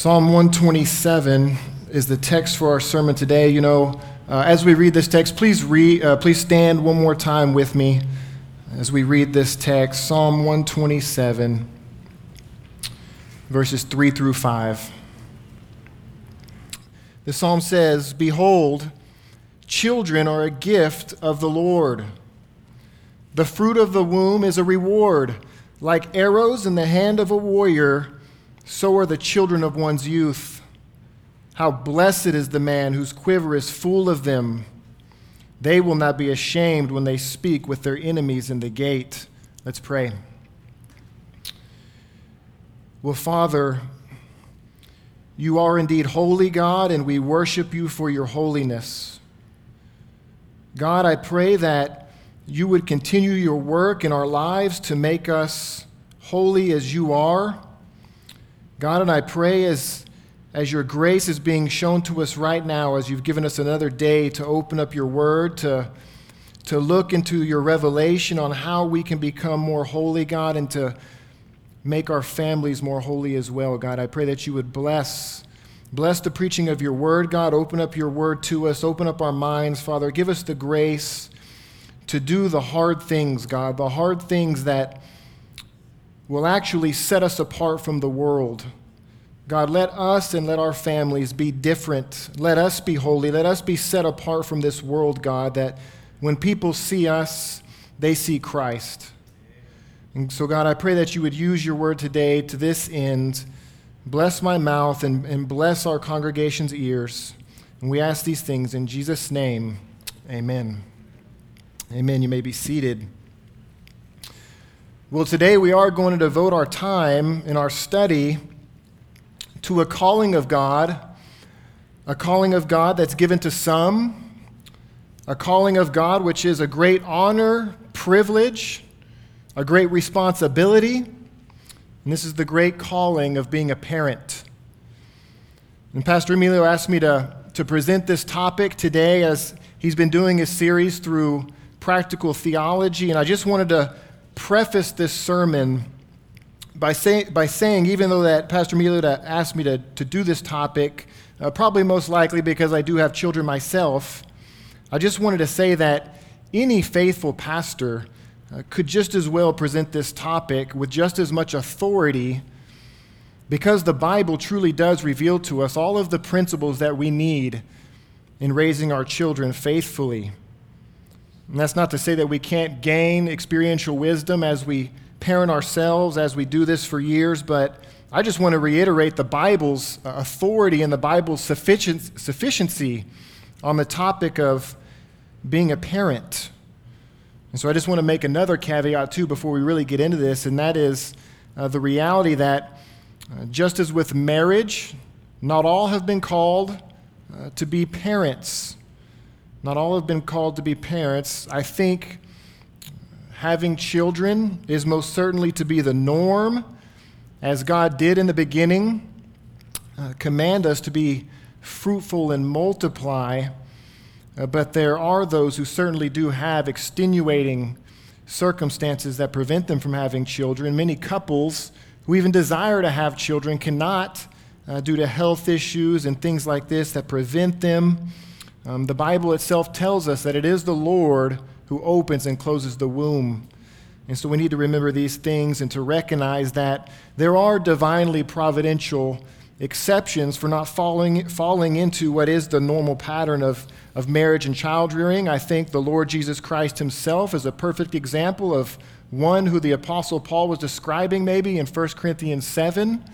Psalm 127 is the text for our sermon today. You know, uh, as we read this text, please, uh, please stand one more time with me as we read this text Psalm 127, verses 3 through 5. The psalm says, Behold, children are a gift of the Lord. The fruit of the womb is a reward. Like arrows in the hand of a warrior, so are the children of one's youth. How blessed is the man whose quiver is full of them. They will not be ashamed when they speak with their enemies in the gate. Let's pray. Well, Father, you are indeed holy, God, and we worship you for your holiness. God, I pray that you would continue your work in our lives to make us holy as you are. God, and I pray as, as your grace is being shown to us right now, as you've given us another day to open up your word, to, to look into your revelation on how we can become more holy, God, and to make our families more holy as well, God. I pray that you would bless. Bless the preaching of your word, God. Open up your word to us. Open up our minds, Father. Give us the grace to do the hard things, God, the hard things that will actually set us apart from the world. God, let us and let our families be different. Let us be holy. Let us be set apart from this world, God, that when people see us, they see Christ. And so, God, I pray that you would use your word today to this end. Bless my mouth and, and bless our congregation's ears. And we ask these things in Jesus' name. Amen. Amen. You may be seated. Well, today we are going to devote our time in our study to a calling of God, a calling of God that's given to some, a calling of God which is a great honor, privilege, a great responsibility. And this is the great calling of being a parent. And Pastor Emilio asked me to, to present this topic today as he's been doing a series through practical theology. And I just wanted to preface this sermon by, say, by saying, even though that Pastor Emilio asked me to, to do this topic, uh, probably most likely because I do have children myself, I just wanted to say that any faithful pastor uh, could just as well present this topic with just as much authority because the Bible truly does reveal to us all of the principles that we need in raising our children faithfully. And that's not to say that we can't gain experiential wisdom as we parent ourselves, as we do this for years, but I just want to reiterate the Bible's uh, authority and the Bible's sufficiency on the topic of being a parent. And so I just want to make another caveat, too, before we really get into this, and that is uh, the reality that uh, just as with marriage, not all have been called uh, to be parents. Not all have been called to be parents. I think having children is most certainly to be the norm, as God did in the beginning. Uh, command us to be fruitful and multiply. Uh, but there are those who certainly do have extenuating circumstances that prevent them from having children. Many couples who even desire to have children cannot uh, due to health issues and things like this that prevent them. Um, the Bible itself tells us that it is the Lord who opens and closes the womb. And so we need to remember these things and to recognize that there are divinely providential exceptions for not falling, falling into what is the normal pattern of, of marriage and child rearing. I think the Lord Jesus Christ himself is a perfect example of one who the Apostle Paul was describing maybe in 1 Corinthians 7,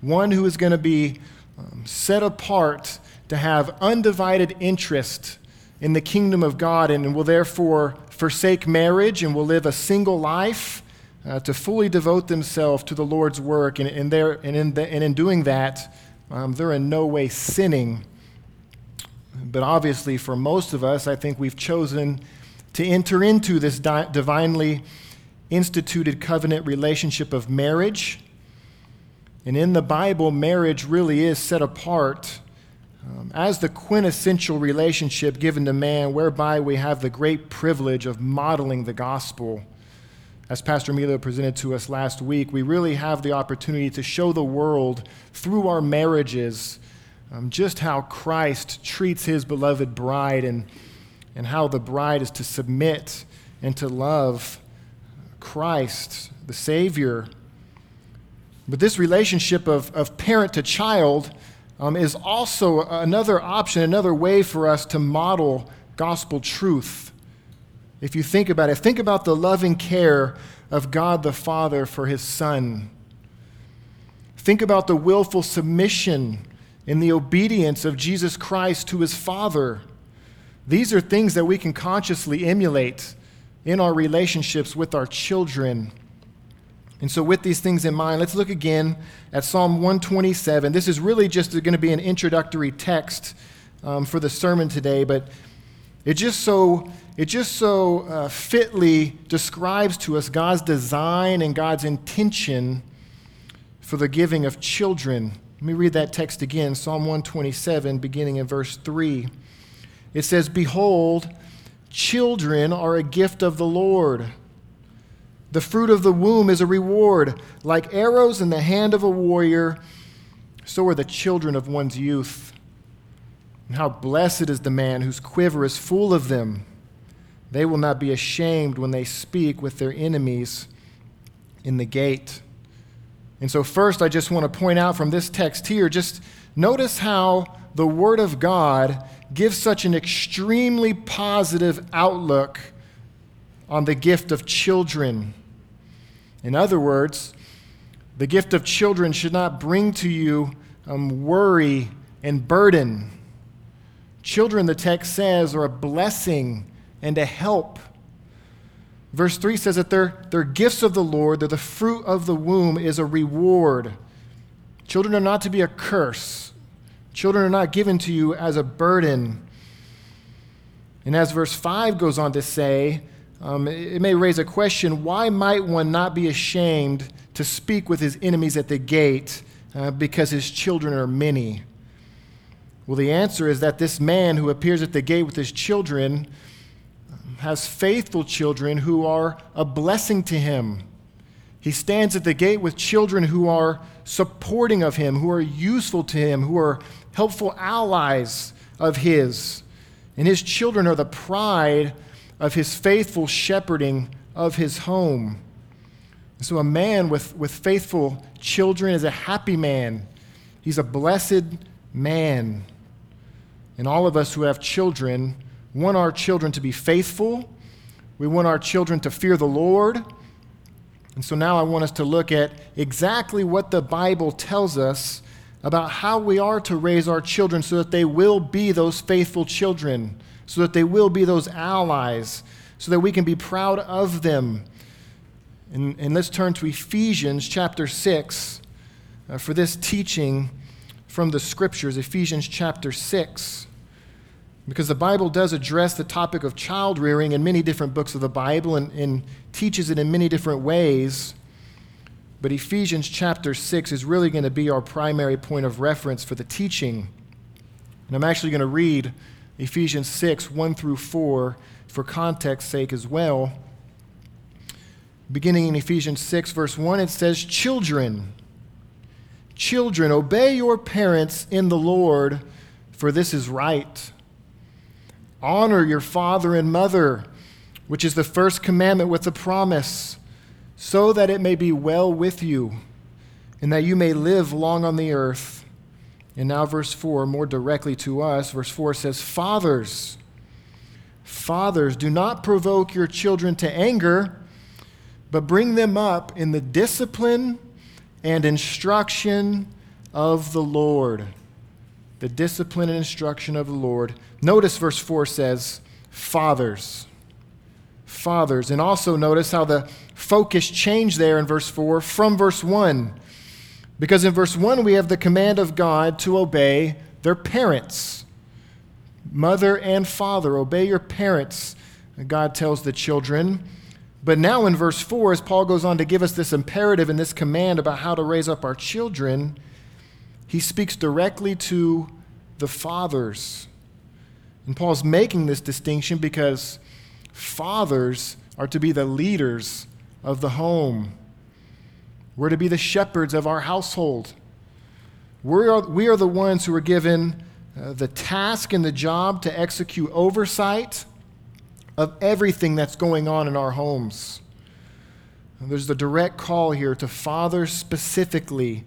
one who is going to be um, set apart to have undivided interest in the kingdom of God and will therefore forsake marriage and will live a single life uh, to fully devote themselves to the Lord's work. And, and, and, in, the, and in doing that, um, they're in no way sinning. But obviously, for most of us, I think we've chosen to enter into this di- divinely instituted covenant relationship of marriage. And in the Bible, marriage really is set apart um, as the quintessential relationship given to man, whereby we have the great privilege of modeling the gospel. as Pastor Emilio presented to us last week, we really have the opportunity to show the world through our marriages um, just how Christ treats his beloved bride and, and how the bride is to submit and to love Christ, the Savior. But this relationship of, of parent to child um, is also another option, another way for us to model gospel truth. If you think about it, think about the loving care of God the Father for his Son. Think about the willful submission and the obedience of Jesus Christ to his Father. These are things that we can consciously emulate in our relationships with our children. And so, with these things in mind, let's look again at Psalm 127. This is really just going to be an introductory text um, for the sermon today, but it just so, it just so uh, fitly describes to us God's design and God's intention for the giving of children. Let me read that text again Psalm 127, beginning in verse 3. It says, Behold, children are a gift of the Lord. The fruit of the womb is a reward. Like arrows in the hand of a warrior, so are the children of one's youth. And how blessed is the man whose quiver is full of them. They will not be ashamed when they speak with their enemies in the gate. And so, first, I just want to point out from this text here just notice how the Word of God gives such an extremely positive outlook on the gift of children. In other words, the gift of children should not bring to you um, worry and burden. Children, the text says, are a blessing and a help. Verse 3 says that they're, they're gifts of the Lord, they're the fruit of the womb is a reward. Children are not to be a curse, children are not given to you as a burden. And as verse 5 goes on to say, um, it may raise a question why might one not be ashamed to speak with his enemies at the gate uh, because his children are many? Well, the answer is that this man who appears at the gate with his children has faithful children who are a blessing to him. He stands at the gate with children who are supporting of him, who are useful to him, who are helpful allies of his. And his children are the pride of his faithful shepherding of his home. So, a man with, with faithful children is a happy man. He's a blessed man. And all of us who have children want our children to be faithful. We want our children to fear the Lord. And so now I want us to look at exactly what the Bible tells us about how we are to raise our children so that they will be those faithful children, so that they will be those allies, so that we can be proud of them. And, and let's turn to Ephesians chapter 6 uh, for this teaching from the scriptures. Ephesians chapter 6 because the Bible does address the topic of child rearing in many different books of the Bible and, and, teaches it in many different ways. But Ephesians chapter 6 is really going to be our primary point of reference for the teaching. And I'm actually going to read Ephesians 6 1 through 4 for context sake as well. Beginning in Ephesians 6, verse 1, it says, Children, children, obey your parents in the Lord, for this is right. Honor your father and mother, which is the first commandment with a promise, so that it may be well with you and that you may live long on the earth. And now, verse 4, more directly to us, verse 4 says, Fathers, fathers, do not provoke your children to anger, but bring them up in the discipline and instruction of the Lord the discipline and instruction of the Lord. Notice verse 4 says, Fathers. Fathers. And also notice how the focus changed there in verse 4 from verse 1. Because in verse 1, we have the command of God to obey their parents. Mother and father, obey your parents, God tells the children. But now in verse 4, as Paul goes on to give us this imperative and this command about how to raise up our children, he speaks directly to the fathers. And Paul's making this distinction because fathers are to be the leaders of the home. We're to be the shepherds of our household. We are, we are the ones who are given uh, the task and the job to execute oversight of everything that's going on in our homes. And there's the direct call here to fathers specifically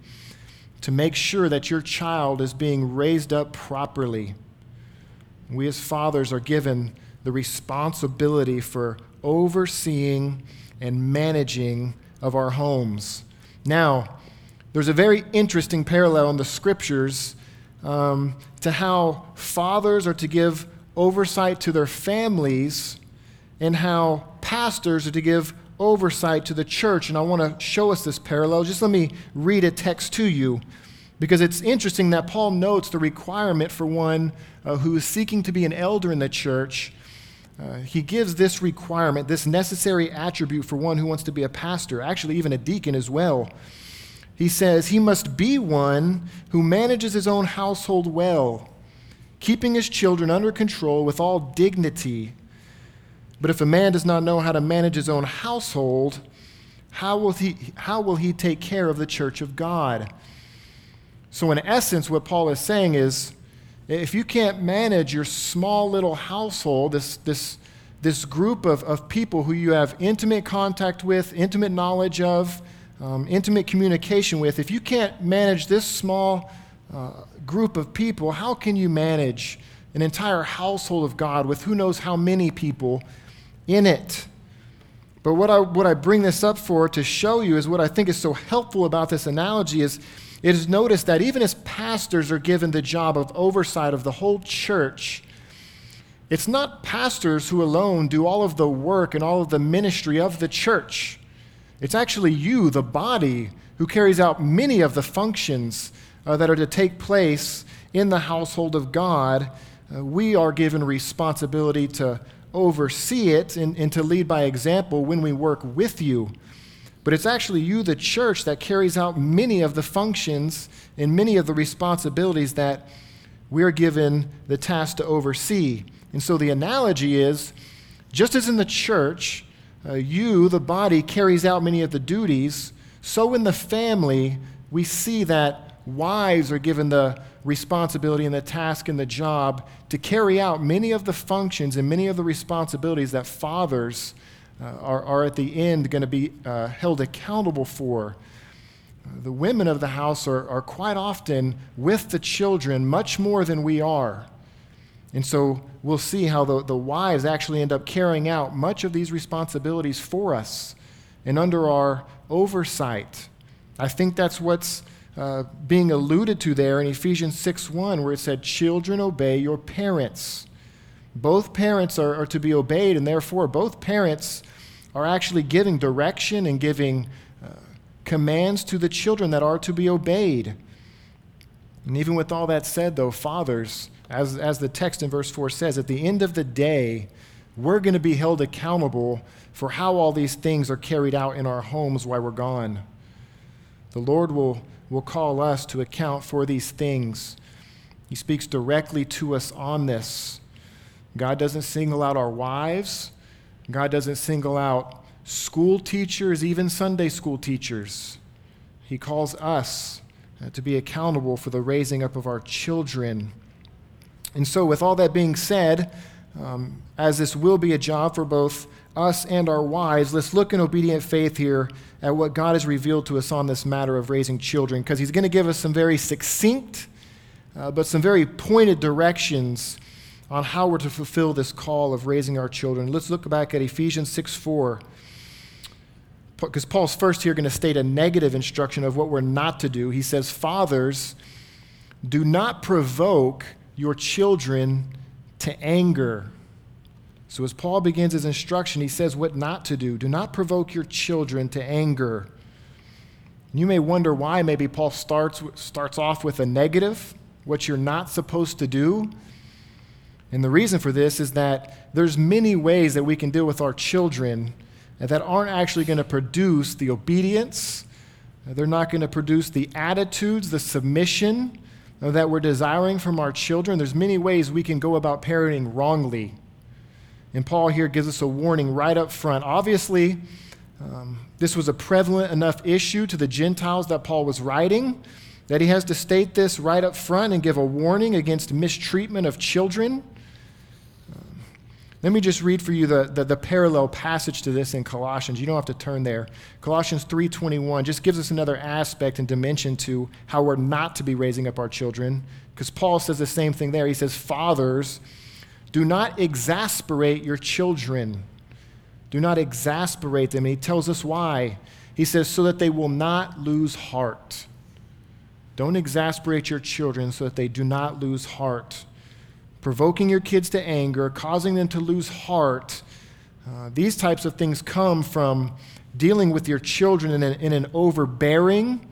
to make sure that your child is being raised up properly. We, as fathers, are given the responsibility for overseeing and managing of our homes. Now, there's a very interesting parallel in the scriptures um, to how fathers are to give oversight to their families and how pastors are to give oversight to the church. And I want to show us this parallel. Just let me read a text to you because it's interesting that Paul notes the requirement for one uh, who is seeking to be an elder in the church. Uh, he gives this requirement, this necessary attribute for one who wants to be a pastor, actually, even a deacon as well. He says he must be one who manages his own household well, keeping his children under control with all dignity. But if a man does not know how to manage his own household, how will he, how will he take care of the church of God? So, in essence, what Paul is saying is if you can't manage your small little household, this, this, this group of, of people who you have intimate contact with, intimate knowledge of, um, intimate communication with, if you can't manage this small uh, group of people, how can you manage an entire household of God with who knows how many people in it? But what I, what I bring this up for to show you is what I think is so helpful about this analogy is it is noticed that even as pastors are given the job of oversight of the whole church, it's not pastors who alone do all of the work and all of the ministry of the church. It's actually you, the body, who carries out many of the functions uh, that are to take place in the household of God. Uh, we are given responsibility to oversee it and, and to lead by example when we work with you. But it's actually you, the church, that carries out many of the functions and many of the responsibilities that we're given the task to oversee. And so the analogy is just as in the church, uh, you, the body, carries out many of the duties, so in the family, we see that wives are given the responsibility and the task and the job to carry out many of the functions and many of the responsibilities that fathers uh, are, are at the end going to be uh, held accountable for. The women of the house are, are quite often with the children much more than we are. And so we'll see how the, the wives actually end up carrying out much of these responsibilities for us and under our oversight. I think that's what's uh, being alluded to there in Ephesians 6 1, where it said, Children, obey your parents. Both parents are, are to be obeyed, and therefore, both parents are actually giving direction and giving uh, commands to the children that are to be obeyed. And even with all that said, though, fathers, as, as the text in verse 4 says, at the end of the day, we're going to be held accountable for how all these things are carried out in our homes while we're gone. The Lord will, will call us to account for these things. He speaks directly to us on this. God doesn't single out our wives, God doesn't single out school teachers, even Sunday school teachers. He calls us uh, to be accountable for the raising up of our children. And so, with all that being said, um, as this will be a job for both us and our wives, let's look in obedient faith here at what God has revealed to us on this matter of raising children, because He's going to give us some very succinct, uh, but some very pointed directions on how we're to fulfill this call of raising our children. Let's look back at Ephesians 6 4. Because Paul's first here going to state a negative instruction of what we're not to do. He says, Fathers, do not provoke your children to anger. So, as Paul begins his instruction, he says what not to do. Do not provoke your children to anger. You may wonder why maybe Paul starts, starts off with a negative, what you're not supposed to do. And the reason for this is that there's many ways that we can deal with our children that aren't actually going to produce the obedience. They're not going to produce the attitudes, the submission, that we're desiring from our children, there's many ways we can go about parenting wrongly. And Paul here gives us a warning right up front. Obviously, Um, this was a prevalent enough issue to the Gentiles that Paul was writing that he has to state this right up front and give a warning against mistreatment of children. Let me just read for you the, the, the, parallel passage to this in Colossians. You don't have to turn there. Colossians 3.21 just gives us another aspect and dimension to how we're not to be raising up our children. Because Paul says the same thing there. He says, Fathers, do not exasperate your children. Do not exasperate them. And he tells us why. He says, so that they will not lose heart. Don't exasperate your children so that they do not lose heart. Provoking your kids to anger, causing them to lose heart, uh, these types of things come from dealing with your children in an, in an overbearing,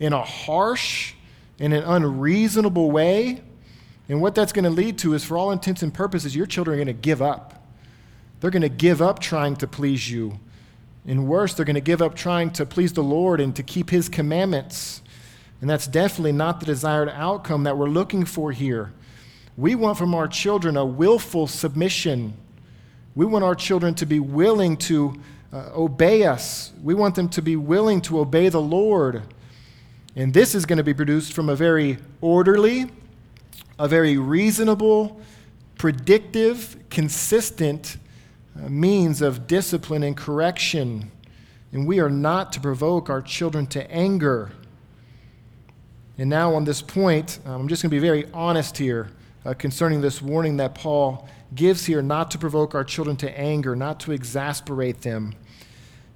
in a harsh, in an unreasonable way. And what that's going to lead to is, for all intents and purposes, your children are going to give up. They're going to give up trying to please you. And worse, they're going to give up trying to please the Lord and to keep His commandments. And that's definitely not the desired outcome that we're looking for here. We want from our children a willful submission. We want our children to be willing to uh, obey us. We want them to be willing to obey the Lord. And this is going to be produced from a very orderly, a very reasonable, predictive, consistent uh, means of discipline and correction. And we are not to provoke our children to anger. And now, on this point, I'm just going to be very honest here uh, concerning this warning that Paul gives here not to provoke our children to anger, not to exasperate them.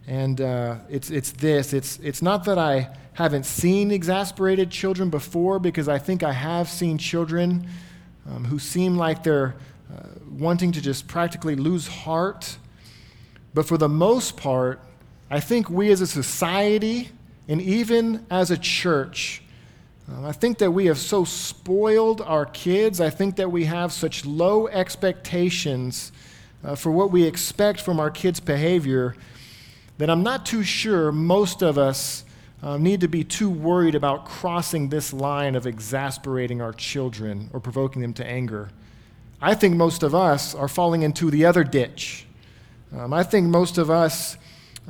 And uh, it's, it's this it's, it's not that I haven't seen exasperated children before, because I think I have seen children um, who seem like they're uh, wanting to just practically lose heart. But for the most part, I think we as a society and even as a church, um, I think that we have so spoiled our kids. I think that we have such low expectations uh, for what we expect from our kids' behavior that I'm not too sure most of us uh, need to be too worried about crossing this line of exasperating our children or provoking them to anger. I think most of us are falling into the other ditch. Um, I think most of us,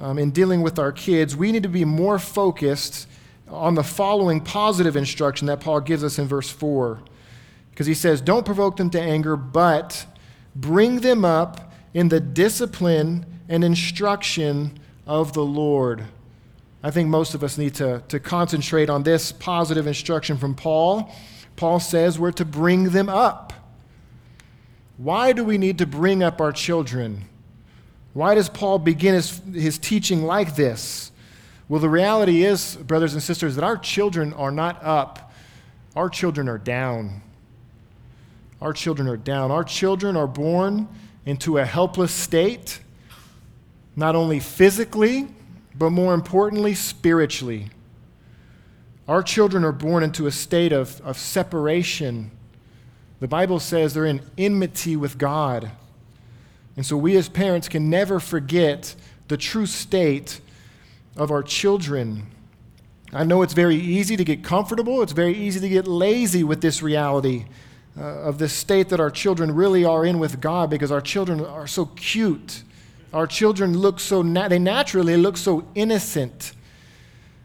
um, in dealing with our kids, we need to be more focused on the following positive instruction that Paul gives us in verse 4. Because he says, Don't provoke them to anger, but bring them up in the discipline and instruction of the Lord. I think most of us need to, to concentrate on this positive instruction from Paul. Paul says we're to bring them up. Why do we need to bring up our children? Why does Paul begin his, his teaching like this? Well, the reality is, brothers and sisters, that our children are not up, our children are down. Our children are down. Our children are born into a helpless state, not only physically, but more importantly, spiritually. Our children are born into a state of, of separation. The Bible says they're in enmity with God. And so we as parents can never forget the true state of our children. I know it's very easy to get comfortable, it's very easy to get lazy with this reality uh, of this state that our children really are in with God because our children are so cute. Our children look so, na- they naturally look so innocent.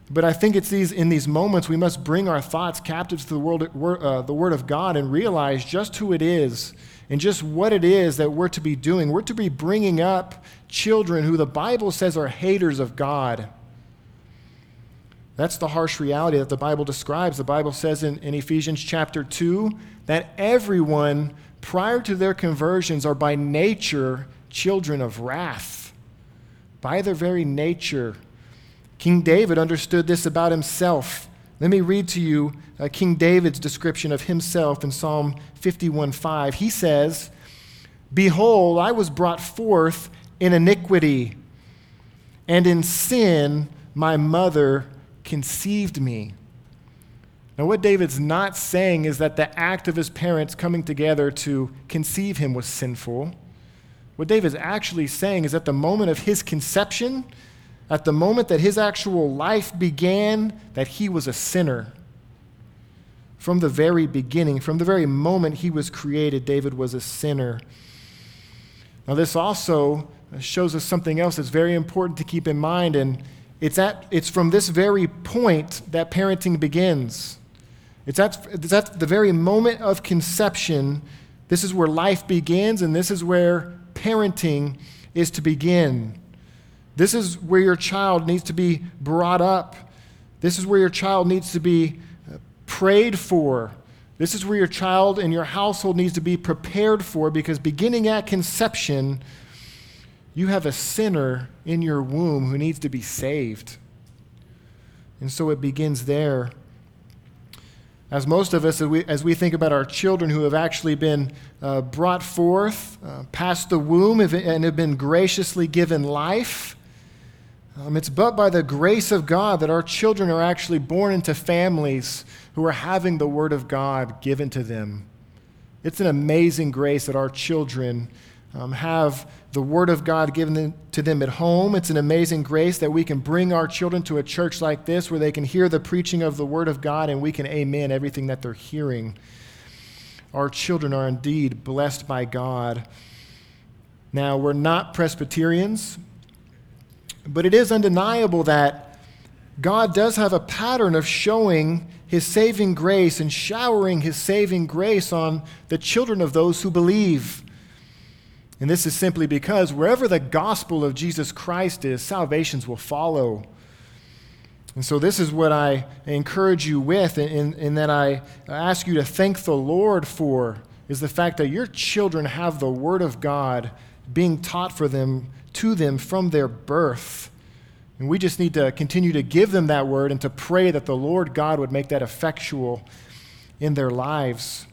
But I think it's these, in these moments we must bring our thoughts captive to the, world, uh, the Word of God and realize just who it is and just what it is that we're to be doing. We're to be bringing up children who the Bible says are haters of God. That's the harsh reality that the Bible describes. The Bible says in, in Ephesians chapter 2 that everyone prior to their conversions are by nature children of wrath. By their very nature. King David understood this about himself. Let me read to you uh, King David's description of himself in Psalm 51:5. He says, Behold, I was brought forth in iniquity, and in sin my mother conceived me. Now, what David's not saying is that the act of his parents coming together to conceive him was sinful. What David's actually saying is at the moment of his conception, at the moment that his actual life began, that he was a sinner. From the very beginning, from the very moment he was created, David was a sinner. Now, this also shows us something else that's very important to keep in mind. And it's, at, it's from this very point that parenting begins. It's at, it's at the very moment of conception. This is where life begins, and this is where parenting is to begin. This is where your child needs to be brought up. This is where your child needs to be uh, prayed for. This is where your child and your household needs to be prepared for because beginning at conception, you have a sinner in your womb who needs to be saved. And so it begins there. As most of us, as we, as we think about our children who have actually been uh, brought forth uh, past the womb and have been graciously given life, um, it's but by the grace of God that our children are actually born into families who are having the Word of God given to them. It's an amazing grace that our children um, have the Word of God given to them at home. It's an amazing grace that we can bring our children to a church like this where they can hear the preaching of the Word of God and we can amen everything that they're hearing. Our children are indeed blessed by God. Now, we're not Presbyterians. But it is undeniable that God does have a pattern of showing his saving grace and showering his saving grace on the children of those who believe. And this is simply because wherever the gospel of Jesus Christ is, salvations will follow. And so, this is what I encourage you with, in, in that I ask you to thank the Lord for, is the fact that your children have the Word of God being taught for them to them from their birth. And we just need to continue to give them that word and to pray that the Lord God would make that effectual in their lives.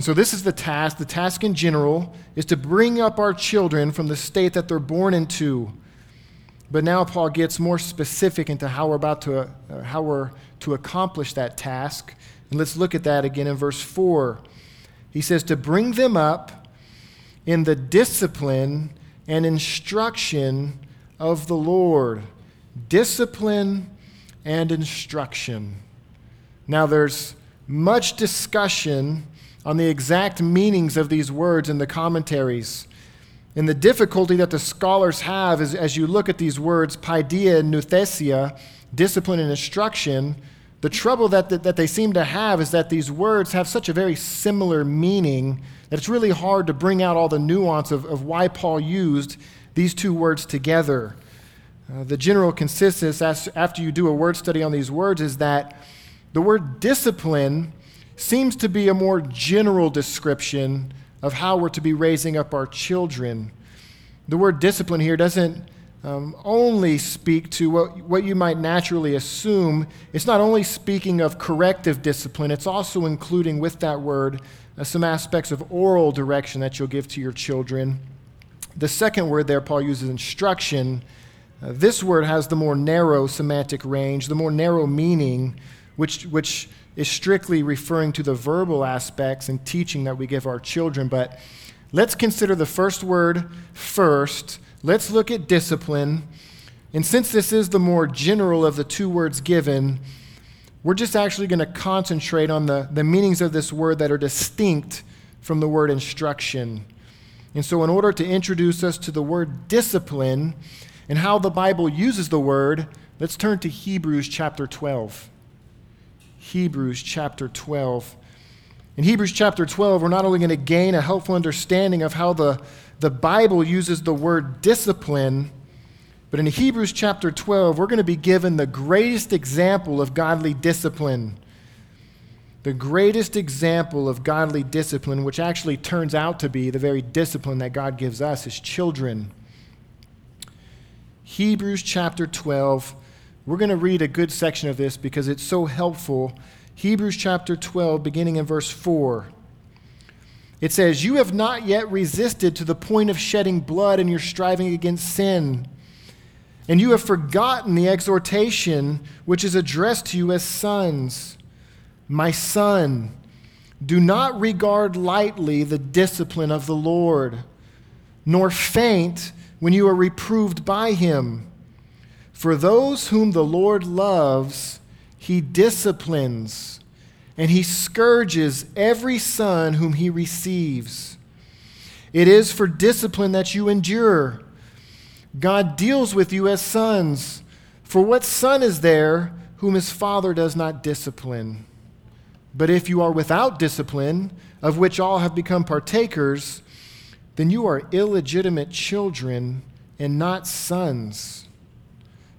And so, this is the task. The task in general is to bring up our children from the state that they're born into. But now Paul gets more specific into how we're about to, uh, how we're to accomplish that task. And let's look at that again in verse 4. He says, To bring them up in the discipline and instruction of the Lord. Discipline and instruction. Now, there's much discussion on the exact meanings of these words in the commentaries. And the difficulty that the scholars have is as you look at these words, paideia and nouthesia, discipline and instruction, the trouble that, that, that, they seem to have is that these words have such a very similar meaning that it's really hard to bring out all the nuance of, of why Paul used these two words together. Uh, the general consensus after you do a word study on these words is that the word discipline seems to be a more general description of how we're to be raising up our children. The word discipline here doesn't um, only speak to what, what you might naturally assume. It's not only speaking of corrective discipline, it's also including with that word uh, some aspects of oral direction that you'll give to your children. The second word there, Paul uses instruction. Uh, this word has the more narrow semantic range, the more narrow meaning, which, which is strictly referring to the verbal aspects and teaching that we give our children. But let's consider the first word first Let's look at discipline. And since this is the more general of the two words given, we're just actually going to concentrate on the, the meanings of this word that are distinct from the word instruction. And so, in order to introduce us to the word discipline and how the Bible uses the word, let's turn to Hebrews chapter 12. Hebrews chapter 12. In Hebrews chapter 12, we're not only going to gain a helpful understanding of how the the Bible uses the word discipline, but in Hebrews chapter 12, we're going to be given the greatest example of godly discipline. The greatest example of godly discipline, which actually turns out to be the very discipline that God gives us as children. Hebrews chapter 12. We're going to read a good section of this because it's so helpful. Hebrews chapter 12, beginning in verse 4. It says, You have not yet resisted to the point of shedding blood in your striving against sin. And you have forgotten the exhortation which is addressed to you as sons. My son, do not regard lightly the discipline of the Lord, nor faint when you are reproved by him. For those whom the Lord loves, he disciplines and he scourges every son whom he receives. It is for discipline that you endure. God deals with you as sons. For what son is there whom his father does not discipline? But if you are without discipline, of which all have become partakers, then you are illegitimate children and not sons.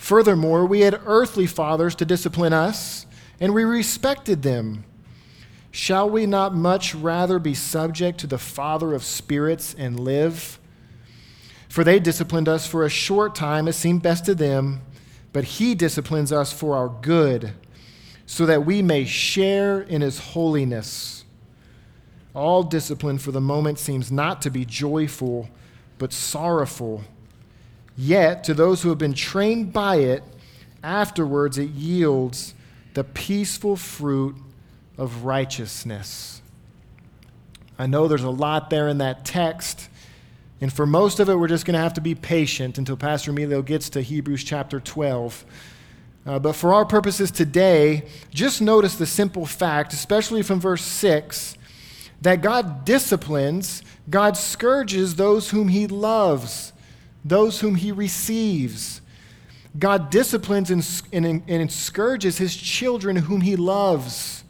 Furthermore, we had earthly fathers to discipline us, and we respected them. Shall we not much rather be subject to the Father of spirits and live? For they disciplined us for a short time as seemed best to them, but He disciplines us for our good, so that we may share in His holiness. All discipline for the moment seems not to be joyful, but sorrowful. Yet, to those who have been trained by it, afterwards it yields the peaceful fruit of righteousness. I know there's a lot there in that text. And for most of it, we're just going to have to be patient until Pastor Emilio gets to Hebrews chapter 12. Uh, but for our purposes today, just notice the simple fact, especially from verse 6, that God disciplines, God scourges those whom he loves, those whom he receives. God disciplines and, and, and scourges his children whom he loves.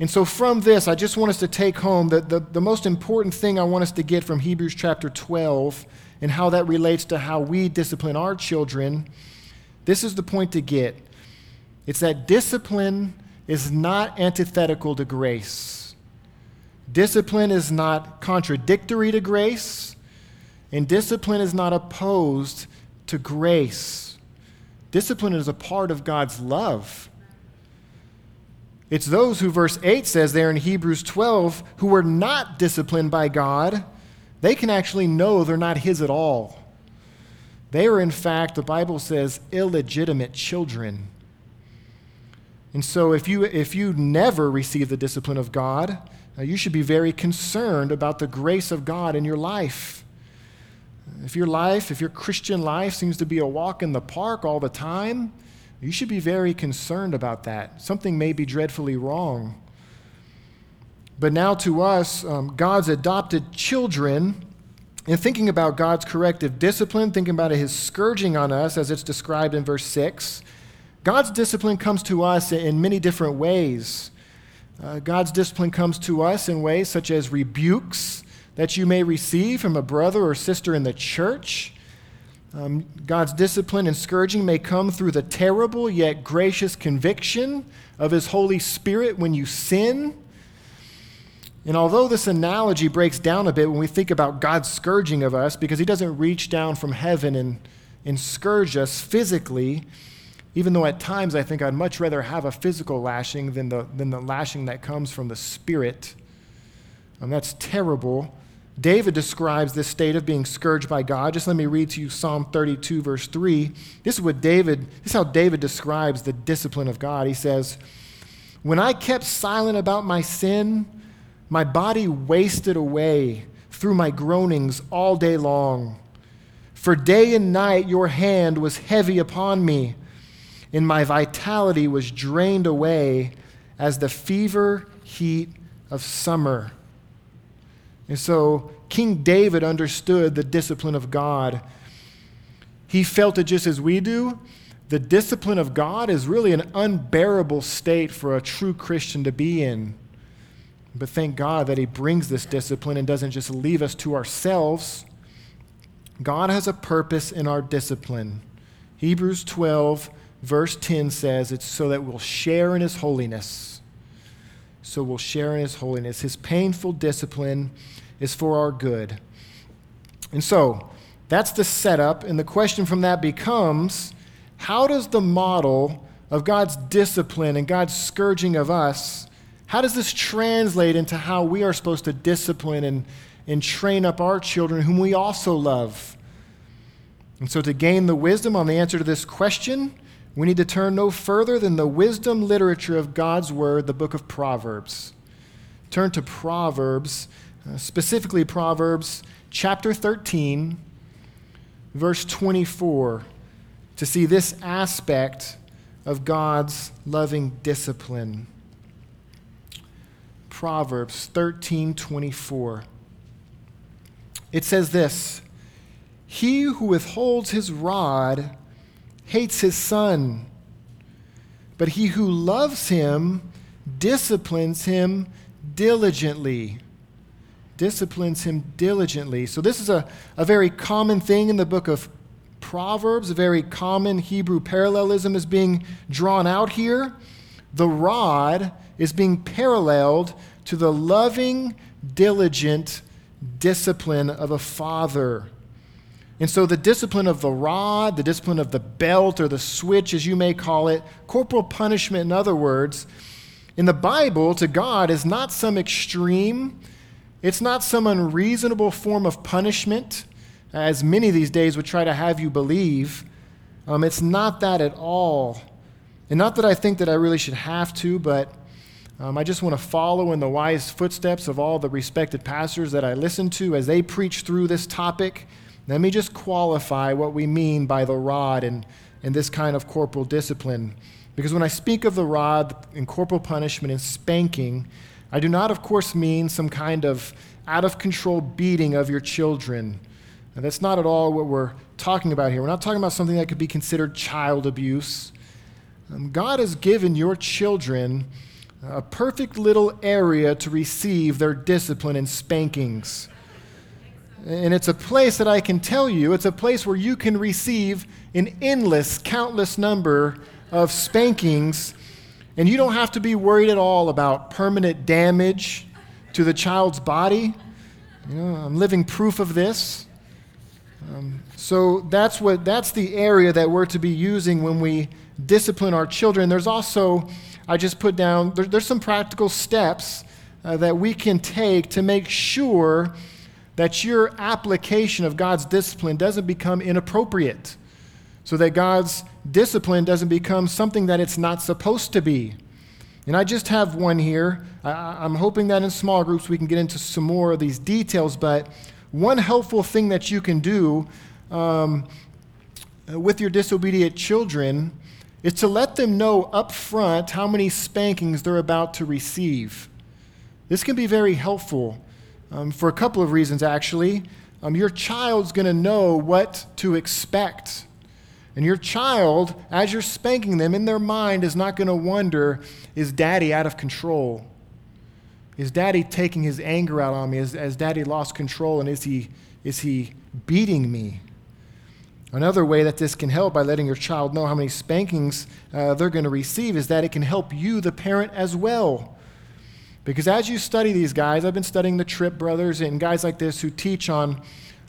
And so, from this, I just want us to take home that the, the most important thing I want us to get from Hebrews chapter 12 and how that relates to how we discipline our children. This is the point to get it's that discipline is not antithetical to grace. Discipline is not contradictory to grace, and discipline is not opposed to grace. Discipline is a part of God's love. It's those who, verse 8 says there in Hebrews 12, who were not disciplined by God, they can actually know they're not His at all. They are, in fact, the Bible says, illegitimate children. And so, if you, if you never receive the discipline of God, uh, you should be very concerned about the grace of God in your life. If your life, if your Christian life seems to be a walk in the park all the time, you should be very concerned about that. Something may be dreadfully wrong. But now, to us, um, God's adopted children, and thinking about God's corrective discipline, thinking about his scourging on us as it's described in verse 6, God's discipline comes to us in many different ways. Uh, God's discipline comes to us in ways such as rebukes that you may receive from a brother or sister in the church. Um, God's discipline and scourging may come through the terrible yet gracious conviction of His Holy Spirit when you sin. And although this analogy breaks down a bit when we think about God's scourging of us, because He doesn't reach down from heaven and, and scourge us physically, even though at times I think I'd much rather have a physical lashing than the, than the lashing that comes from the Spirit. And that's terrible. David describes this state of being scourged by God. Just let me read to you Psalm 32, verse 3. This is what David, this is how David describes the discipline of God. He says, When I kept silent about my sin, my body wasted away through my groanings all day long. For day and night your hand was heavy upon me, and my vitality was drained away as the fever heat of summer. And so King David understood the discipline of God. He felt it just as we do. The discipline of God is really an unbearable state for a true Christian to be in. But thank God that He brings this discipline and doesn't just leave us to ourselves. God has a purpose in our discipline. Hebrews 12, verse 10 says it's so that we'll share in His holiness. So we'll share in His holiness. His painful discipline is for our good. And so, that's the setup, and the question from that becomes how does the model of God's discipline and God's scourging of us, how does this translate into how we are supposed to discipline and, and train up our children whom we also love? And so, to gain the wisdom on the answer to this question, we need to turn no further than the wisdom literature of God's Word, the book of Proverbs. Turn to Proverbs uh, specifically, Proverbs chapter 13, verse 24, to see this aspect of God's loving discipline. Proverbs 13 24. It says this He who withholds his rod hates his son, but he who loves him disciplines him diligently. Disciplines him diligently. So, this is a, a very common thing in the book of Proverbs. A very common Hebrew parallelism is being drawn out here. The rod is being paralleled to the loving, diligent discipline of a father. And so, the discipline of the rod, the discipline of the belt or the switch, as you may call it, corporal punishment, in other words, in the Bible, to God, is not some extreme, it's not some unreasonable form of punishment, as many these days would try to have you believe. Um, it's not that at all. And not that I think that I really should have to, but um, I just want to follow in the wise footsteps of all the respected pastors that I listen to as they preach through this topic. Let me just qualify what we mean by the rod and, and this kind of corporal discipline. Because when I speak of the rod and corporal punishment and spanking, I do not, of course, mean some kind of out of control beating of your children. Now, that's not at all what we're talking about here. We're not talking about something that could be considered child abuse. Um, God has given your children a perfect little area to receive their discipline and spankings. And it's a place that I can tell you, it's a place where you can receive an endless, countless number of spankings, and you don't have to be worried at all about permanent damage to the child's body. You know, I'm living proof of this. Um, so that's what that's the area that we're to be using when we discipline our children. There's also I just put down, there, there's some practical steps uh, that we can take to make sure that your application of God's discipline doesn't become inappropriate, so that God's discipline doesn't become something that it's not supposed to be. And I just have one here. I, am hoping that in small groups we can get into some more of these details, but one helpful thing that you can do um, with your disobedient children is to let them know up front how many spankings they're about to receive. This can be very helpful um, for a couple of reasons, actually. Um, your child's going to know what to expect. And your child, as you're spanking them, in their mind is not going to wonder, is daddy out of control? Is daddy taking his anger out on me? Has, has daddy lost control? And is he, is he beating me? Another way that this can help by letting your child know how many spankings uh, they're going to receive is that it can help you, the parent, as well. Because as you study these guys, I've been studying the Tripp brothers and guys like this who teach on,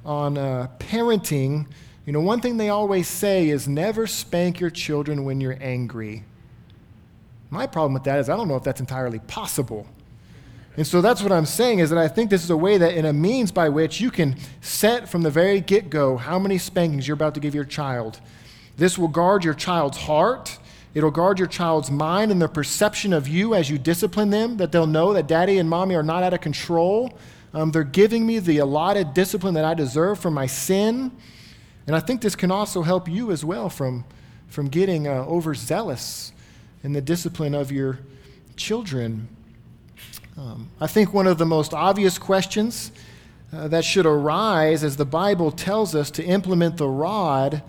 on uh, parenting. You know, one thing they always say is never spank your children when you're angry. My problem with that is I don't know if that's entirely possible. And so that's what I'm saying is that I think this is a way that, in a means by which you can set from the very get go how many spankings you're about to give your child. This will guard your child's heart. It'll guard your child's mind and their perception of you as you discipline them, that they'll know that daddy and mommy are not out of control. Um, they're giving me the allotted discipline that I deserve for my sin. And I think this can also help you as well from, from getting uh, overzealous in the discipline of your children. Um, I think one of the most obvious questions uh, that should arise as the Bible tells us to implement the rod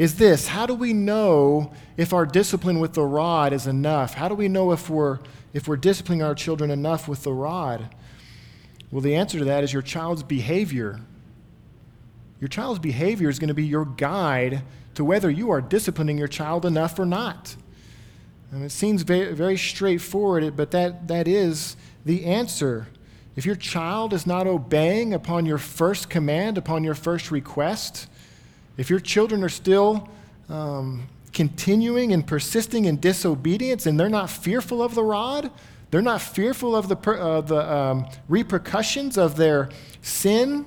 is this How do we know if our discipline with the rod is enough? How do we know if we're, if we're disciplining our children enough with the rod? Well, the answer to that is your child's behavior. Your child's behavior is going to be your guide to whether you are disciplining your child enough or not. And it seems very, very straightforward, but that, that is the answer. If your child is not obeying upon your first command, upon your first request, if your children are still um, continuing and persisting in disobedience and they're not fearful of the rod, they're not fearful of the, uh, the um, repercussions of their sin,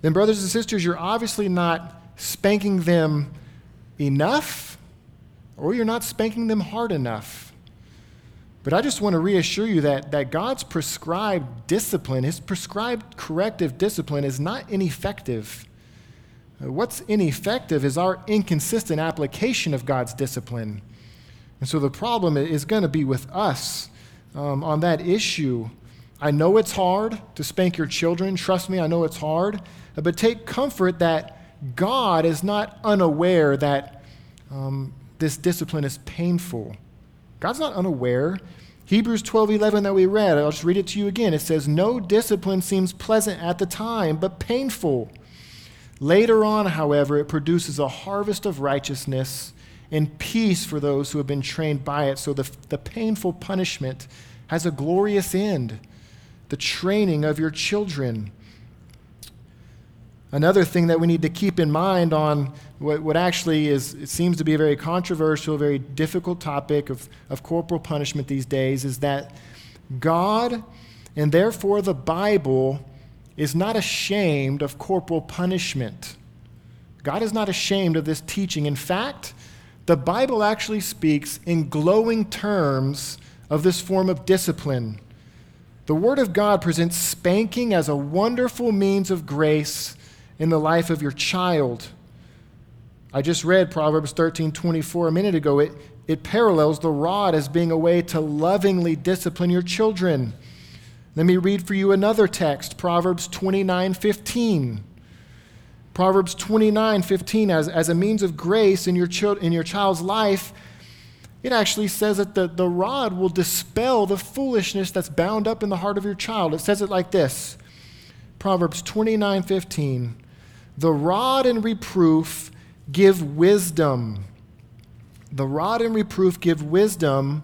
then, brothers and sisters, you're obviously not spanking them enough or you're not spanking them hard enough. But I just want to reassure you that, that God's prescribed discipline, his prescribed corrective discipline, is not ineffective. What's ineffective is our inconsistent application of God's discipline. And so the problem is going to be with us um, on that issue I know it's hard to spank your children. Trust me, I know it's hard. But take comfort that God is not unaware that um, this discipline is painful. God's not unaware. Hebrews 12 11 that we read, I'll just read it to you again. It says, No discipline seems pleasant at the time, but painful. Later on, however, it produces a harvest of righteousness and peace for those who have been trained by it. So the, the painful punishment has a glorious end the training of your children. Another thing that we need to keep in mind on what, what actually is, it seems to be a very controversial, very difficult topic of, of corporal punishment these days is that God and therefore the Bible is not ashamed of corporal punishment. God is not ashamed of this teaching. In fact, the Bible actually speaks in glowing terms of this form of discipline. The Word of God presents spanking as a wonderful means of grace in the life of your child. I just read Proverbs 13 24 a minute ago. It, it parallels the rod as being a way to lovingly discipline your children. Let me read for you another text, Proverbs 29 15. Proverbs 29 15, as, as a means of grace in your, child, in your child's life, it actually says that the, the rod will dispel the foolishness that's bound up in the heart of your child. It says it like this Proverbs 29 15. The rod and reproof give wisdom. The rod and reproof give wisdom,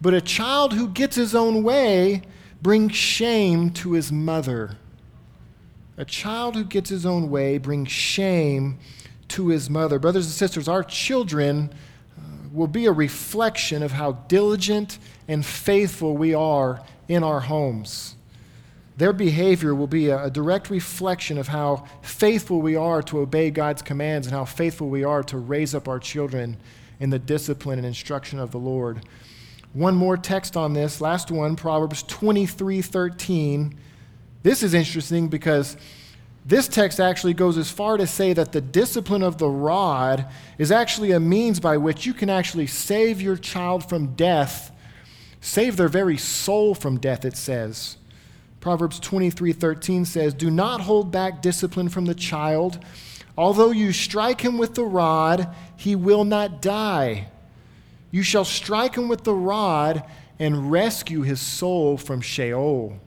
but a child who gets his own way brings shame to his mother. A child who gets his own way brings shame to his mother. Brothers and sisters, our children uh, will be a reflection of how diligent and faithful we are in our homes. Their behavior will be a, direct reflection of how faithful we are to obey God's commands and how faithful we are to raise up our children in the discipline and instruction of the Lord. One more text on this, last one, Proverbs 23 13. This is interesting because this text actually goes as far to say that the discipline of the rod is actually a means by which you can actually save your child from death, save their very soul from death, it says. Proverbs 23:13 says, "Do not hold back discipline from the child. Although you strike him with the rod, he will not die. You shall strike him with the rod and rescue his soul from Sheol."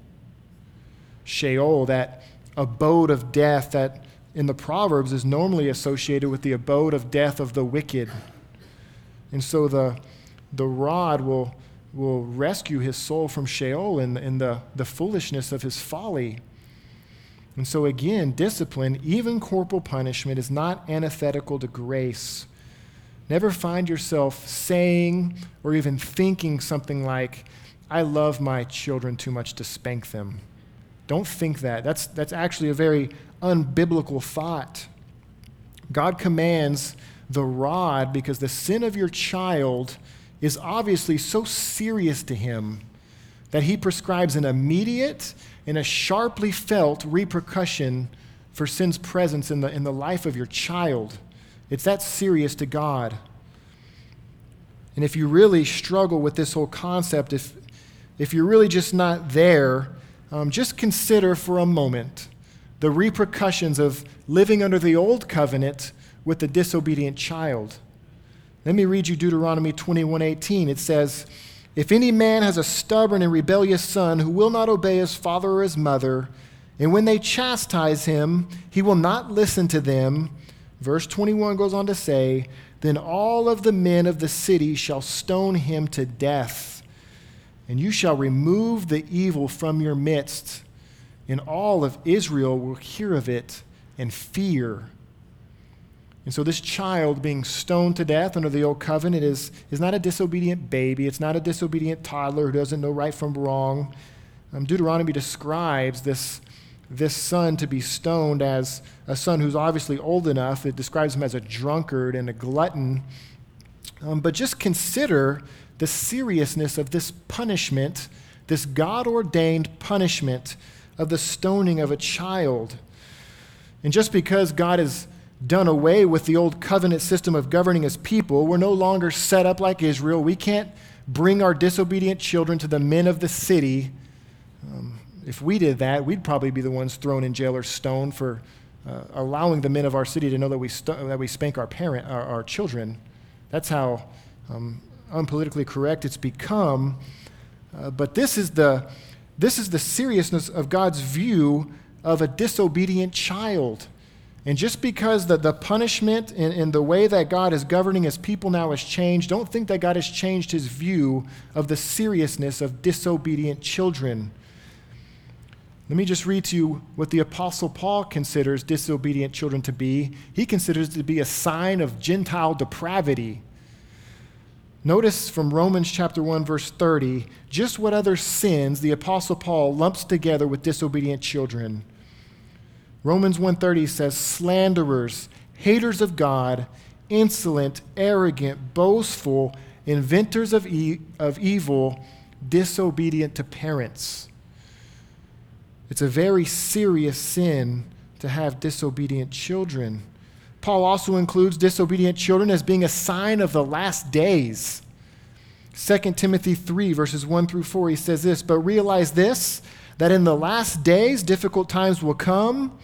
Sheol, that abode of death that in the Proverbs is normally associated with the abode of death of the wicked. And so the, the rod will will rescue his soul from Sheol and, and the, the foolishness of his folly. And so, again, discipline, even corporal punishment, is not antithetical to grace. Never find yourself saying or even thinking something like, I love my children too much to spank them. Don't think that. That's, that's actually a very unbiblical thought. God commands the rod because the sin of your child is obviously so serious to him that he prescribes an immediate and a sharply felt repercussion for sin's presence in the, in the life of your child. It's that serious to God. And if you really struggle with this whole concept, if, if you're really just not there, um, just consider for a moment the repercussions of living under the old covenant with the disobedient child. Let me read you Deuteronomy 21:18. It says, "If any man has a stubborn and rebellious son who will not obey his father or his mother, and when they chastise him, he will not listen to them." Verse 21 goes on to say, "Then all of the men of the city shall stone him to death, and you shall remove the evil from your midst, and all of Israel will hear of it and fear." And so, this child being stoned to death under the old covenant is, is not a disobedient baby. It's not a disobedient toddler who doesn't know right from wrong. Um, Deuteronomy describes this, this son to be stoned as a son who's obviously old enough. It describes him as a drunkard and a glutton. Um, but just consider the seriousness of this punishment, this God ordained punishment of the stoning of a child. And just because God has done away with the old covenant system of governing his people. We're no longer set up like Israel. We can't bring our disobedient children to the men of the city. Um, if we did that, we'd probably be the ones thrown in jail or stoned for uh, allowing the men of our city to know that we, st- that we spank our, parent, our, our children. That's how um, unpolitically correct it's become. Uh, but this is, the, this is the seriousness of God's view of a disobedient child. And just because the, the punishment and, and the way that God is governing his people now has changed, don't think that God has changed his view of the seriousness of disobedient children. Let me just read to you what the Apostle Paul considers disobedient children to be. He considers it to be a sign of Gentile depravity. Notice from Romans chapter 1 verse 30 just what other sins the apostle Paul lumps together with disobedient children. Romans 1:30 says slanderers, haters of God, insolent, arrogant, boastful, inventors of, e- of evil, disobedient to parents. It's a very serious sin to have disobedient children. Paul also includes disobedient children as being a sign of the last days. 2 Timothy 3, verses 1 through 4, he says this But realize this, that in the last days difficult times will come.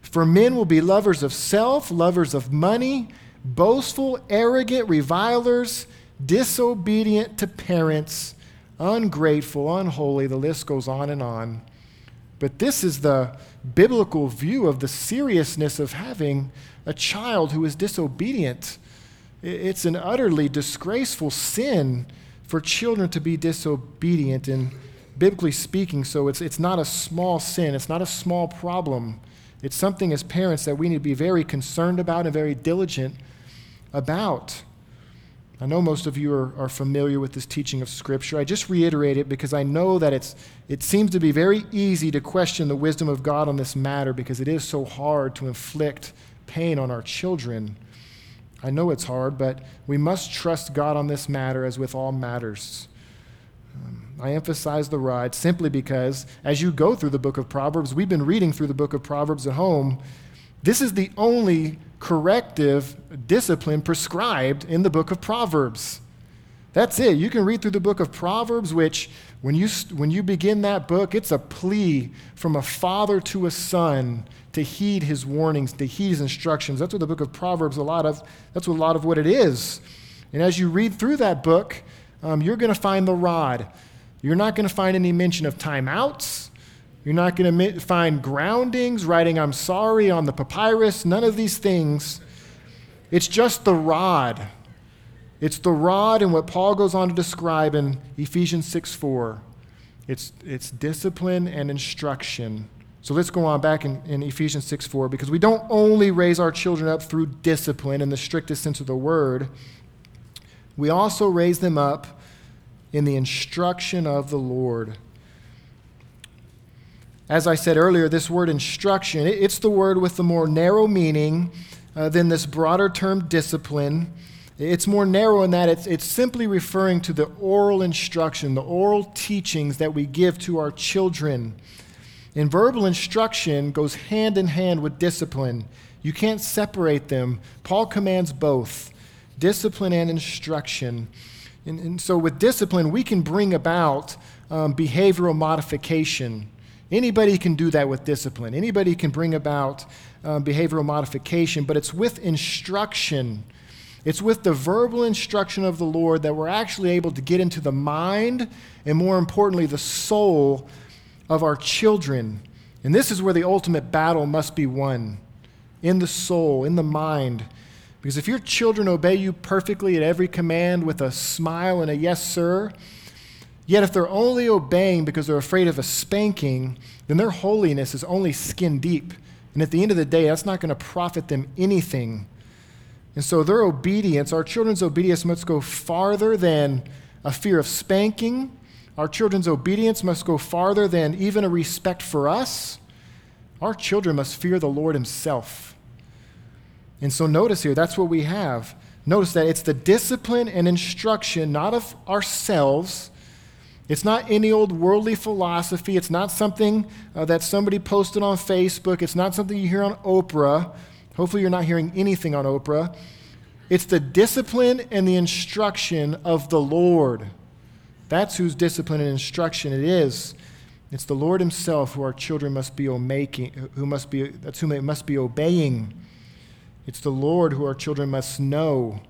For men will be lovers of self, lovers of money, boastful, arrogant, revilers, disobedient to parents, ungrateful, unholy. The list goes on and on. But this is the biblical view of the seriousness of having a child who is disobedient. It's an utterly disgraceful sin for children to be disobedient, and biblically speaking, so it's, it's not a small sin, it's not a small problem. It's something as parents that we need to be very concerned about and very diligent about. I know most of you are, are familiar with this teaching of Scripture. I just reiterate it because I know that it's, it seems to be very easy to question the wisdom of God on this matter because it is so hard to inflict pain on our children. I know it's hard, but we must trust God on this matter as with all matters. Um, I emphasize the ride simply because as you go through the book of Proverbs, we've been reading through the book of Proverbs at home. This is the only corrective discipline prescribed in the book of Proverbs. That's it. You can read through the book of Proverbs, which, when you, when you begin that book, it's a plea from a father to a son to heed his warnings, to heed his instructions. That's what the book of Proverbs a lot of. That's what a lot of what it is. And as you read through that book, um, you're going to find the rod. You're not going to find any mention of timeouts. You're not going to find groundings, writing I'm sorry on the papyrus, none of these things. It's just the rod. It's the rod and what Paul goes on to describe in Ephesians 6 4. It's, it's discipline and instruction. So let's go on back in, in Ephesians 6 4, because we don't only raise our children up through discipline in the strictest sense of the word, we also raise them up in the instruction of the Lord. As I said earlier, this word instruction, it's the word with the more narrow meaning uh, than this broader term discipline. It's more narrow in that it's, it's simply referring to the oral instruction, the oral teachings that we give to our children. And verbal instruction goes hand in hand with discipline. You can't separate them. Paul commands both discipline and instruction. And, and so, with discipline, we can bring about um, behavioral modification. Anybody can do that with discipline. Anybody can bring about um, behavioral modification, but it's with instruction. It's with the verbal instruction of the Lord that we're actually able to get into the mind and, more importantly, the soul of our children. And this is where the ultimate battle must be won in the soul, in the mind. Because if your children obey you perfectly at every command with a smile and a yes, sir, yet if they're only obeying because they're afraid of a spanking, then their holiness is only skin deep. And at the end of the day, that's not going to profit them anything. And so their obedience, our children's obedience, must go farther than a fear of spanking. Our children's obedience must go farther than even a respect for us. Our children must fear the Lord Himself. And so notice here, that's what we have. Notice that it's the discipline and instruction, not of ourselves. It's not any old worldly philosophy. It's not something uh, that somebody posted on Facebook. It's not something you hear on Oprah. Hopefully, you're not hearing anything on Oprah. It's the discipline and the instruction of the Lord. That's whose discipline and instruction it is. It's the Lord Himself who our children must be making, who must be, that's whom must be obeying. It's the Lord who our children must know.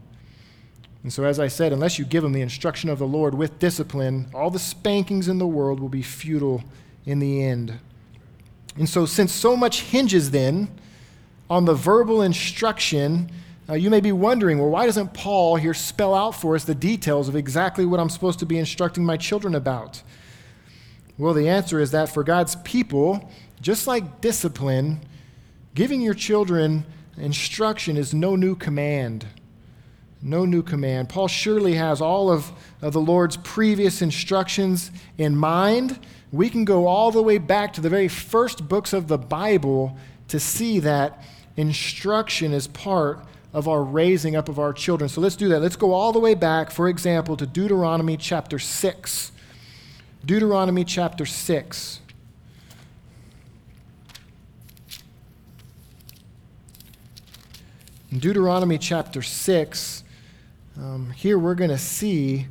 And so, as I said, unless you give them the instruction of the Lord with discipline, all the spankings in the world will be futile in the end. And so, since so much hinges then on the verbal instruction, uh, you may be wondering, well, why doesn't Paul here spell out for us the details of exactly what I'm supposed to be instructing my children about? Well, the answer is that for God's people, just like discipline, giving your children instruction is no new command. No new command. Paul surely has all of, of the Lord's previous instructions in mind. We can go all the way back to the very first books of the Bible to see that instruction is part of our raising up of our children. So let's do that. Let's go all the way back, for example, to Deuteronomy chapter 6. Deuteronomy chapter 6. In Deuteronomy chapter 6, um, here we're going to see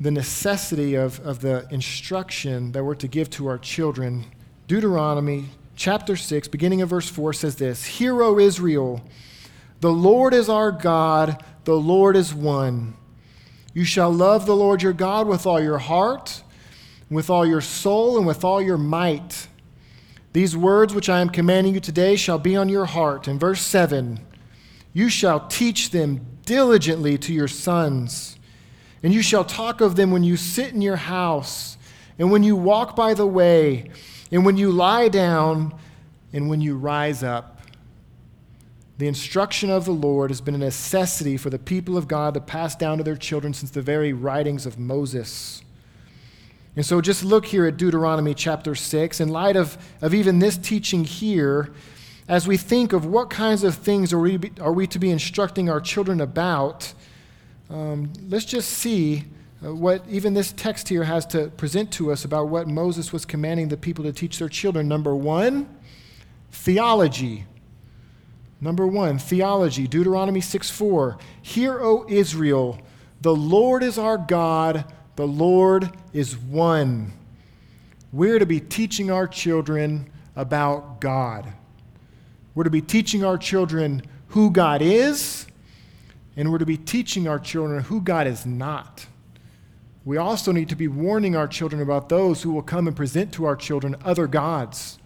the necessity of, of the instruction that we're to give to our children. Deuteronomy chapter 6, beginning of verse 4, says this Hear, O Israel, the Lord is our God, the Lord is one. You shall love the Lord your God with all your heart, with all your soul, and with all your might. These words which I am commanding you today shall be on your heart. In verse 7, you shall teach them diligently to your sons, and you shall talk of them when you sit in your house, and when you walk by the way, and when you lie down, and when you rise up. The instruction of the Lord has been a necessity for the people of God to pass down to their children since the very writings of Moses. And so just look here at Deuteronomy chapter 6. In light of, of even this teaching here, as we think of what kinds of things are we, are we to be instructing our children about, um, let's just see uh, what even this text here has to present to us about what Moses was commanding the people to teach their children. Number one, theology. Number one, theology, Deuteronomy 6 4. Hear, O Israel, the Lord is our God, the Lord is one. We're to be teaching our children about God. We're to be teaching our children who God is, and we're to be teaching our children who God is not. We also need to be warning our children about those who will come and present to our children other gods.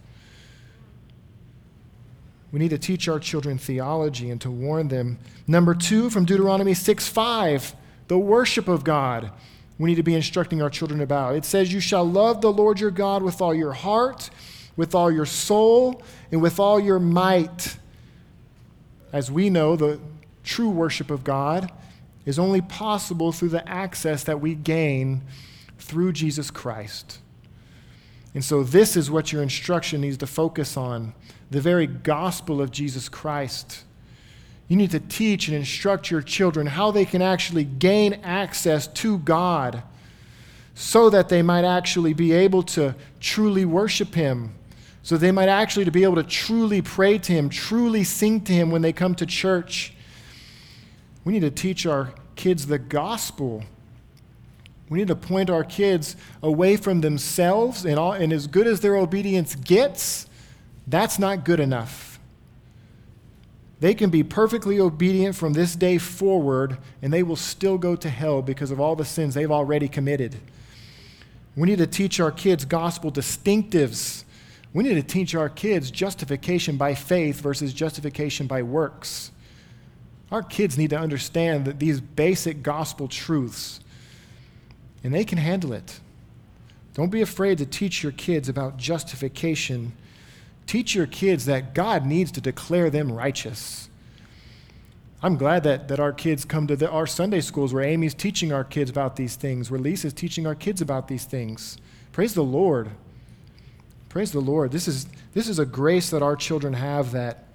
We need to teach our children theology and to warn them. Number two, from Deuteronomy 6 5, the worship of God. We need to be instructing our children about. It says, You shall love the Lord your God with all your heart, with all your soul, and with all your might. As we know, the true worship of God is only possible through the access that we gain through Jesus Christ. And so, this is what your instruction needs to focus on the very gospel of Jesus Christ. You need to teach and instruct your children how they can actually gain access to God so that they might actually be able to truly worship Him, so they might actually to be able to truly pray to Him, truly sing to Him when they come to church. We need to teach our kids the gospel. We need to point our kids away from themselves, and, all, and as good as their obedience gets, that's not good enough. They can be perfectly obedient from this day forward, and they will still go to hell because of all the sins they've already committed. We need to teach our kids gospel distinctives. We need to teach our kids justification by faith versus justification by works. Our kids need to understand that these basic gospel truths, and they can handle it. Don't be afraid to teach your kids about justification Teach your kids that God needs to declare them righteous. I'm glad that, that our kids come to the, our Sunday schools where Amy's teaching our kids about these things, where Lisa's teaching our kids about these things. Praise the Lord. Praise the Lord. This is, this is a grace that our children have that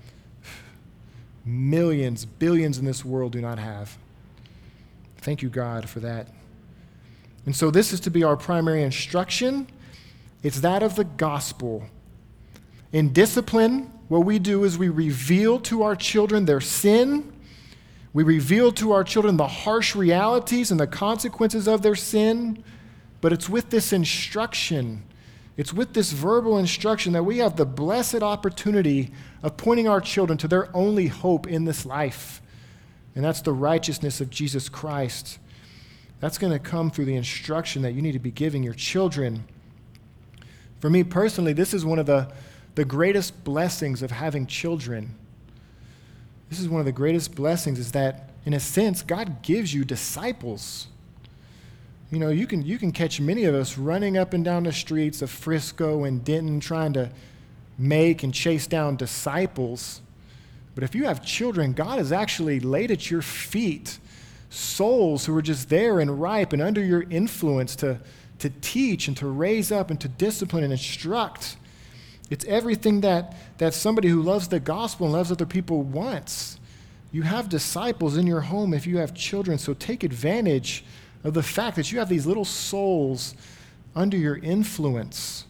millions, billions in this world do not have. Thank you, God, for that. And so, this is to be our primary instruction. It's that of the gospel. In discipline, what we do is we reveal to our children their sin. We reveal to our children the harsh realities and the consequences of their sin. But it's with this instruction It's with this verbal instruction that we have the blessed opportunity of pointing our children to their only hope in this life, and that's the righteousness of Jesus Christ. That's going to come through the instruction that you need to be giving your children. For me personally, this is one of the, the greatest blessings of having children. This is one of the greatest blessings, is that, in a sense, God gives you disciples. You know, you can, you can catch many of us running up and down the streets of Frisco and Denton trying to make and chase down disciples. But if you have children, God has actually laid at your feet souls who are just there and ripe and under your influence to, to teach and to raise up and to discipline and instruct. It's everything that, that somebody who loves the gospel and loves other people wants. You have disciples in your home if you have children, so take advantage of the fact that you have these little souls under your influence.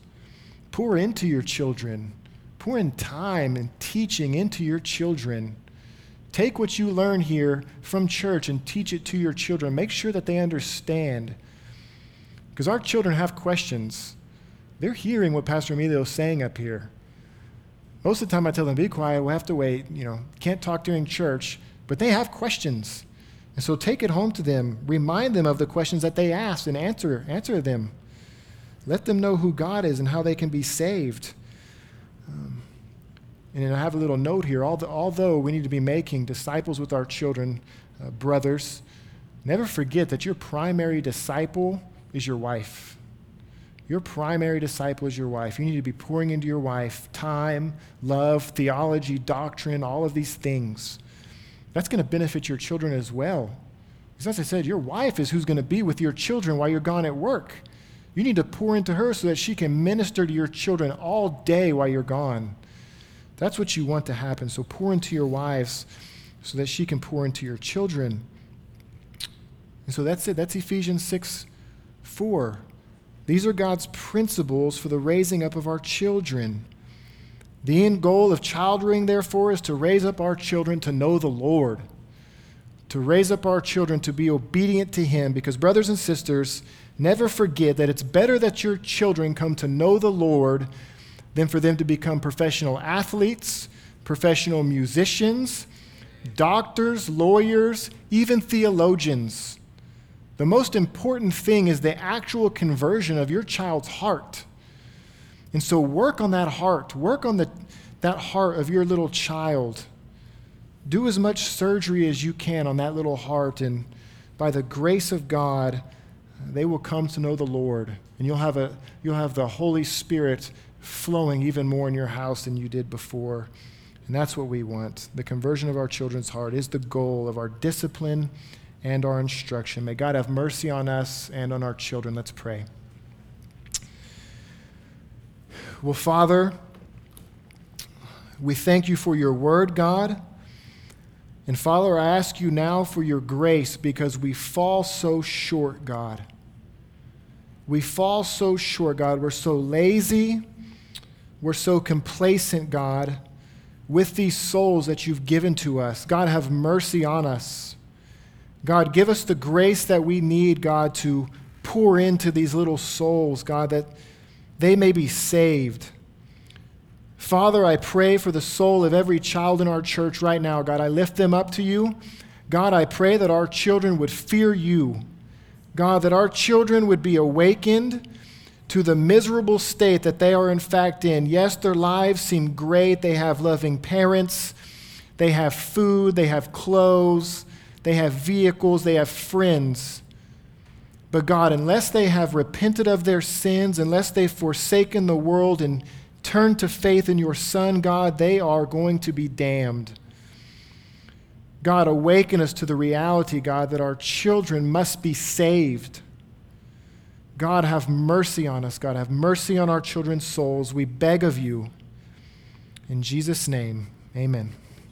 Pour into your children, pour in time and teaching into your children. Take what you learn here from church and teach it to your children. Make sure that they understand. Because our children have questions. They're hearing what Pastor Emilio is saying up here. Most of the time I tell them, be quiet, we'll have to wait, you know, can't talk during church, but they have questions. And so take it home to them. Remind them of the questions that they asked and answer, answer them. Let them know who God is and how they can be saved. Um, and I have a little note here. Although we need to be making disciples with our children, uh, brothers, never forget that your primary disciple is your wife. Your primary disciple is your wife. You need to be pouring into your wife time, love, theology, doctrine, all of these things that's going to benefit your children as well. Because as I said, your wife is who's going to be with your children while you're gone at work. You need to pour into her so that she can minister to your children all day while you're gone. That's what you want to happen. So pour into your wives so that she can pour into your children. And so that's it. That's Ephesians 6 4. These are God's principles for the raising up of our children. The end goal of child rearing, therefore, is to raise up our children to know the Lord, to raise up our children to be obedient to Him. Because, brothers and sisters, never forget that it's better that your children come to know the Lord than for them to become professional athletes, professional musicians, doctors, lawyers, even theologians. The most important thing is the actual conversion of your child's heart. And so work on that heart. Work on the, that heart of your little child. Do as much surgery as you can on that little heart, and by the grace of God, they will come to know the Lord. And you'll have, a, you'll have the Holy Spirit flowing even more in your house than you did before. And that's what we want. The conversion of our children's heart is the goal of our discipline and our instruction. May God have mercy on us and on our children. Let's pray. Well, Father, we thank you for your word, God. And Father, I ask you now for your grace because we fall so short, God. We fall so short, God. We're so lazy. We're so complacent, God, with these souls that you've given to us. God, have mercy on us. God, give us the grace that we need, God, to pour into these little souls, God, that they may be saved. Father, I pray for the soul of every child in our church right now. God, I lift them up to you. God, I pray that our children would fear you. God, that our children would be awakened to the miserable state that they are in fact in. Yes, their lives seem great. They have loving parents, they have food, they have clothes, they have vehicles, they have friends. But God, unless they have repented of their sins, unless they've forsaken the world and turned to faith in your Son, God, they are going to be damned. God, awaken us to the reality, God, that our children must be saved. God, have mercy on us. God, have mercy on our children's souls. We beg of you. In Jesus' name, amen.